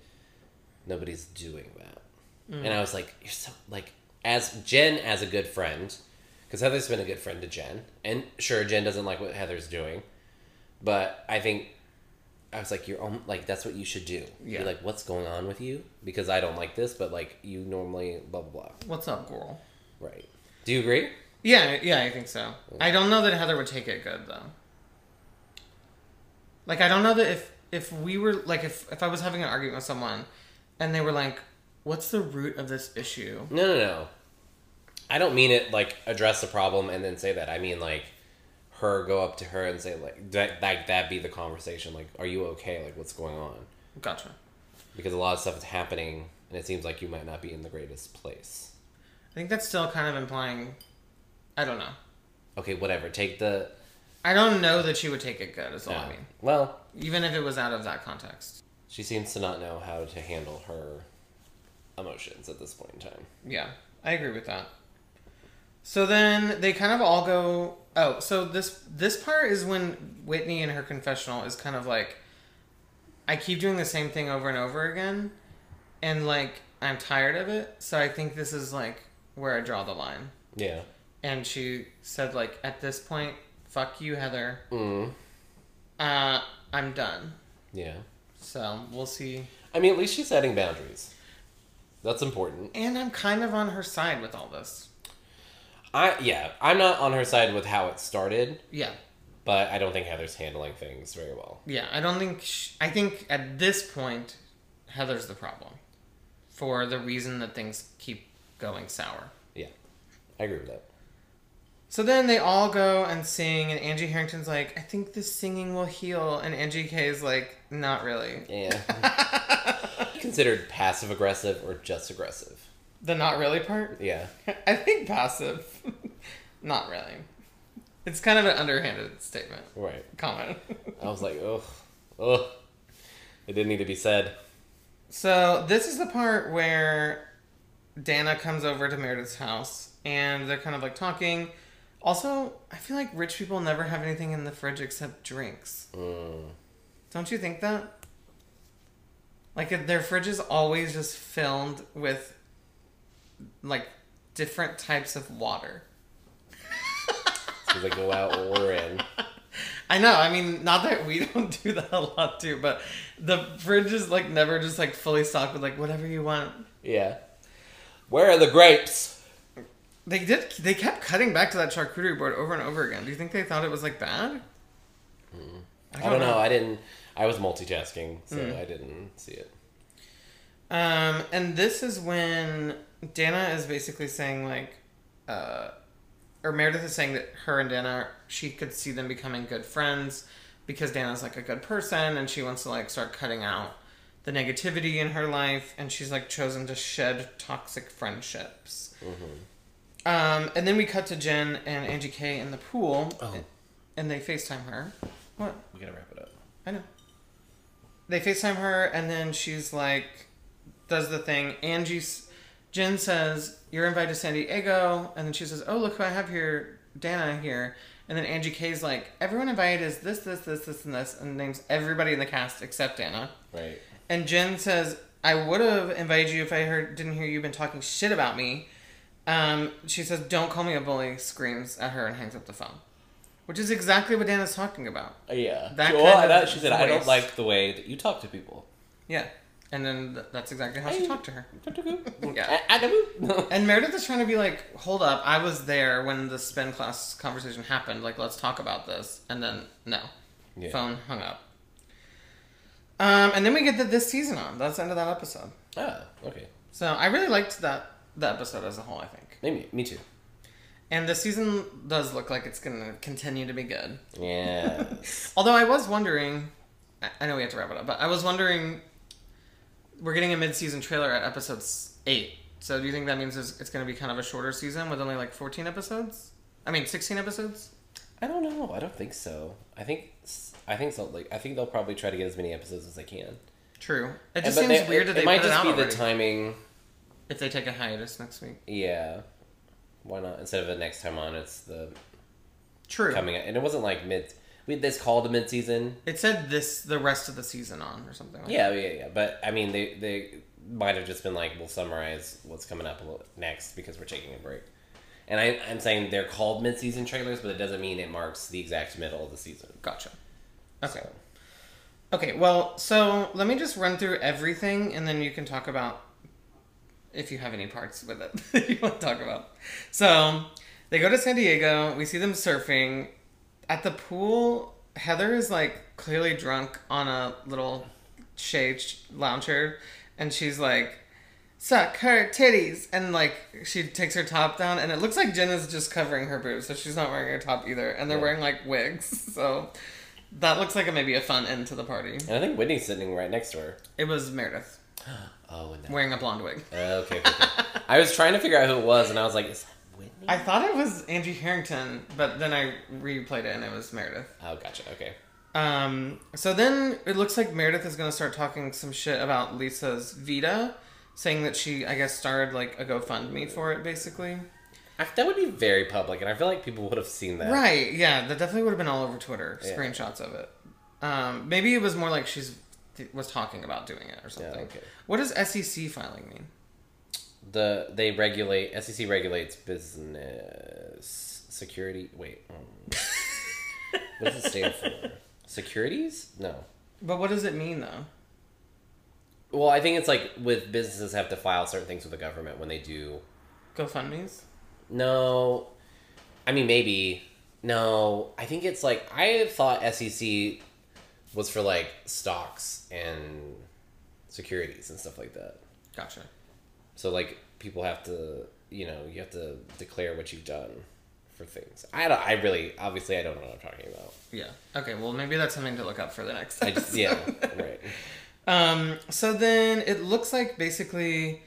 Nobody's doing that. Mm. And I was like, you're so like as Jen as a good friend, because Heather's been a good friend to Jen, and sure, Jen doesn't like what Heather's doing, but I think. I was like, you're on, like that's what you should do. Yeah. You're like, what's going on with you? Because I don't like this, but like you normally blah blah blah. What's up, girl? Right. Do you agree? Yeah, yeah, I think so. I don't know that Heather would take it good though. Like I don't know that if if we were like if if I was having an argument with someone and they were like, "What's the root of this issue?" No, no, no. I don't mean it like address the problem and then say that. I mean like her go up to her and say like that that that be the conversation. Like, are you okay? Like, what's going on? Gotcha. Because a lot of stuff is happening, and it seems like you might not be in the greatest place. I think that's still kind of implying. I don't know. Okay, whatever. Take the. I don't know that she would take it good. Is all. I mean. Well, Even if it was out of that context. she seems to not know how to handle her emotions at this point in time. Yeah, I agree with that. So then they kind of all go. Oh, so this this part is when Whitney in her confessional is kind of like, I keep doing the same thing over and over again, and like I'm tired of it. So I think this is like where I draw the line. Yeah. And she said like at this point, fuck you, Heather. Mm. Uh, I'm done. Yeah. So we'll see. I mean, at least she's setting boundaries. That's important. And I'm kind of on her side with all this. I yeah, I'm not on her side with how it started, Yeah. but I don't think Heather's handling things very well. Yeah, I don't think. Sh- I think at this point, Heather's the problem, for the reason that things keep going sour. Yeah, I agree with that. So then they all go and sing, and Angie Harrington's like, "I think this singing will heal," and Angie K is like, "Not really." Yeah. <laughs> Considered passive aggressive or just aggressive. The not really part. Yeah. <laughs> I think passive. <laughs> not really. It's kind of an underhanded statement Right. comment. I was like, ugh, ugh. It didn't need to be said. So this is the part where Dana comes over to Meredith's house and they're kind of like talking. Also, I feel like rich people never have anything in the fridge except drinks. Mm. Don't you think that? Like their fridge is always just filled with like different types of water. So they go out or in. I know. I mean, not that we <laughs> don't do that a lot too, but the fridge is like never just like fully stocked with like whatever you want. Yeah. Where are the grapes? They did. They kept cutting back to that charcuterie board over and over again. Do you think they thought it was like bad? I don't know. I didn't. I was multitasking, so Mm. I didn't see it. Um, and this is when Dana is basically saying like, uh, or Meredith is saying that her and Dana, she could see them becoming good friends because Dana's like a good person and she wants to like start cutting out the negativity in her life and she's like chosen to shed toxic friendships. Um, and then we cut to Jen and Angie K in the pool Oh. and they FaceTime her. What? We gotta wrap it up. I know. They FaceTime her, and then she's like, does the thing. Angie's, Jen says, You're invited to San Diego. And then she says, Oh, look who I have here, Dana here. And then Angie K's like, Everyone invited is this, this, this, this, and this, and names everybody in the cast except Dana. Right. And Jen says, I would have invited you if I heard didn't hear you've been talking shit about me. Um, she says, Don't call me a bully, screams at her and hangs up the phone. Which is exactly what Dana's talking about. Yeah. That well, kind of that- she said, I don't like the way that you talk to people. Yeah. And then th- that's exactly how she talked to her. <laughs> yeah. And Meredith is trying to be like, hold up, I was there when the spin class conversation happened. Like, let's talk about this. And then, no. Yeah. Phone hung up. Um, and then we get the, this season on. That's the end of that episode. ah, okay. So I really liked that the episode as a whole, I think. Maybe. Me too. And the season does look like it's going to continue to be good. Yeah. <laughs> Although I was wondering, I- I know we have to wrap it up, but I was wondering, we're getting a mid-season trailer at episode eight. So do you think that means it's, it's going to be kind of a shorter season with only like fourteen episodes? I mean, sixteen episodes. I don't know. I don't think so. I think I think so. Like I think they'll probably try to get as many episodes as they can. True. It just but seems they- weird that it, they it might it just out be already. the timing. If they take a hiatus next week. Yeah. Why not? Instead of the next time on, it's the True. coming. And it wasn't like mid. We this called a mid season. It said this the rest of the season on or something. Like Yeah, yeah, yeah. But I mean, they they might have just been like, we'll summarize what's coming up next because we're taking a break. And I, I'm saying they're called mid-season trailers, but it doesn't mean it marks the exact middle of the season. Gotcha. Okay. So, Okay, well, so let me just run through everything and then you can talk about if you have any parts with it <laughs> that you want to talk about. So they go to San Diego, we see them surfing. At the pool, Heather is like clearly drunk on a little shade sh- lounge chair and she's like, suck her titties and like she takes her top down and it looks like Jen is just covering her boobs, so she's not wearing her top either. And they're Yeah. wearing like wigs, <laughs> so that looks like a, maybe a fun end to the party. and I think Whitney's sitting right next to her. It was Meredith <gasps> Oh, and that. wearing a blonde wig. Oh, okay, okay, okay. I was trying to figure out who it was, and I was like, "Is Whitney?" I thought it was Angie Harrington, but then I replayed it and it was Meredith. oh, gotcha. Okay. Um, so then it looks like Meredith is going to start talking some shit about Lisa's Vida, saying that she, I guess, started like a GoFundMe for it, basically. I, that would be very public, and I feel like people would have seen that. Right, yeah, that definitely would have been all over Twitter, Yeah. screenshots of it. Um, maybe it was more like she's was talking about doing it or something. Yeah. something. Okay. What does SEC filing mean? The they regulate SEC regulates business security. Wait. um, <laughs> what does it stand for? Securities? No. But what does it mean though? Well, I think it's like with businesses have to file certain things with the government when they do. GoFundMe's? No, I mean maybe. No, I think it's like I thought SEC was for like stocks and securities and stuff like that. Gotcha. So like people have to, you know, you have to declare what you've done for things. I don't. I really, obviously, I don't know what I'm talking about. Yeah. Okay, well maybe that's something to look up for the next I just, yeah, right. <laughs> Um, so then it looks like basically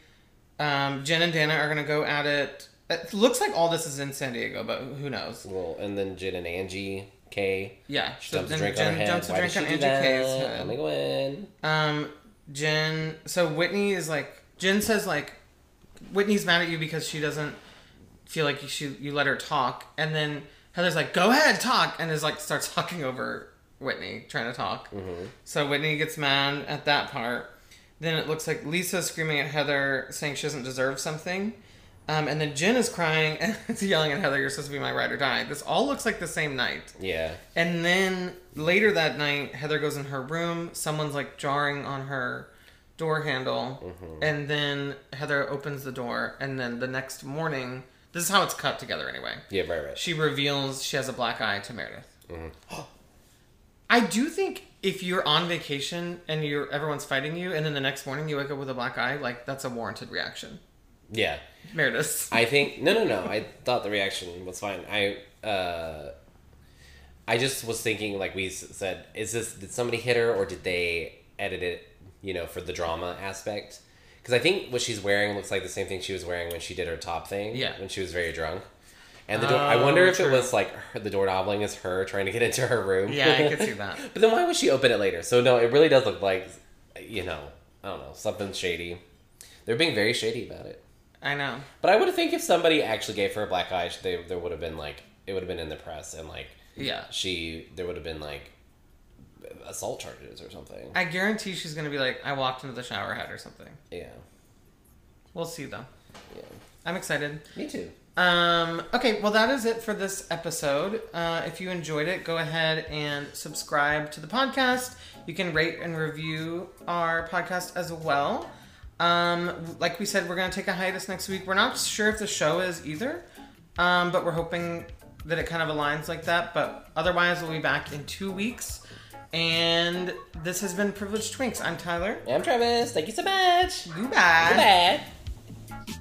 um, Jen and Dana are going to go at it. It looks like all this is in San Diego, but who knows? Well, and then Jen and Angie K. Yeah. She So dumps a then drink on Jen her head. dumps a Why drink on Angie? K's I'm head. gonna. Um, Jen. So Whitney is like Jen says like Whitney's mad at you because she doesn't feel like you should you let her talk, and then Heather's like, "Go ahead, talk," and is like starts <laughs> talking over Whitney trying to talk. Mm-hmm. So Whitney gets mad at that part. Then it looks like Lisa's screaming at Heather, saying she doesn't deserve something. Um, and then Jen is crying <laughs> and is yelling at Heather, "You're supposed to be my ride or die." This all looks like the same night. Yeah. And then later that night, Heather goes in her room. Someone's like jarring on her door handle. Mm-hmm. And then Heather opens the door. And then the next morning, this is how it's cut together anyway. Yeah. Right. Right. She reveals she has a black eye to Meredith. Mm-hmm. <gasps> I do think if you're on vacation and you're everyone's fighting you, and then the next morning you wake up with a black eye, like that's a warranted reaction. Yeah. Meredith. I think no, no, no. I thought the reaction was fine. I uh, I just was thinking, like we said, is this did somebody hit her or did they edit it? You know, for the drama aspect. Because I think what she's wearing looks like the same thing she was wearing when she did her top thing. Yeah. When she was very drunk. And the door, I oh, wonder Oh, if it was like her, the door knobbling is her trying to get into her room. Yeah, I could <laughs> see that. but then why would she open it later? So no, it really does look like, you know, I don't know, something shady. They're being very shady about it. I know. But I would think if somebody actually gave her a black eye, they, there would have been like it would have been in the press and like Yeah. she there would have been like assault charges or something. I guarantee she's gonna be like, I walked into the shower head or something. yeah, We'll see though. yeah. I'm excited. Me too. Um, okay, well, that is it for this episode. Uh, if you enjoyed it, go ahead and subscribe to the podcast. You can rate and review our podcast as well. Um, like we said, we're going to take a hiatus next week. We're not sure if the show is either, um, but we're hoping that it kind of aligns like that. But otherwise, we'll be back in two weeks. And this has been Privileged Twinks. I'm Tyler. I'm Travis. Thank you so much. Goodbye. Goodbye.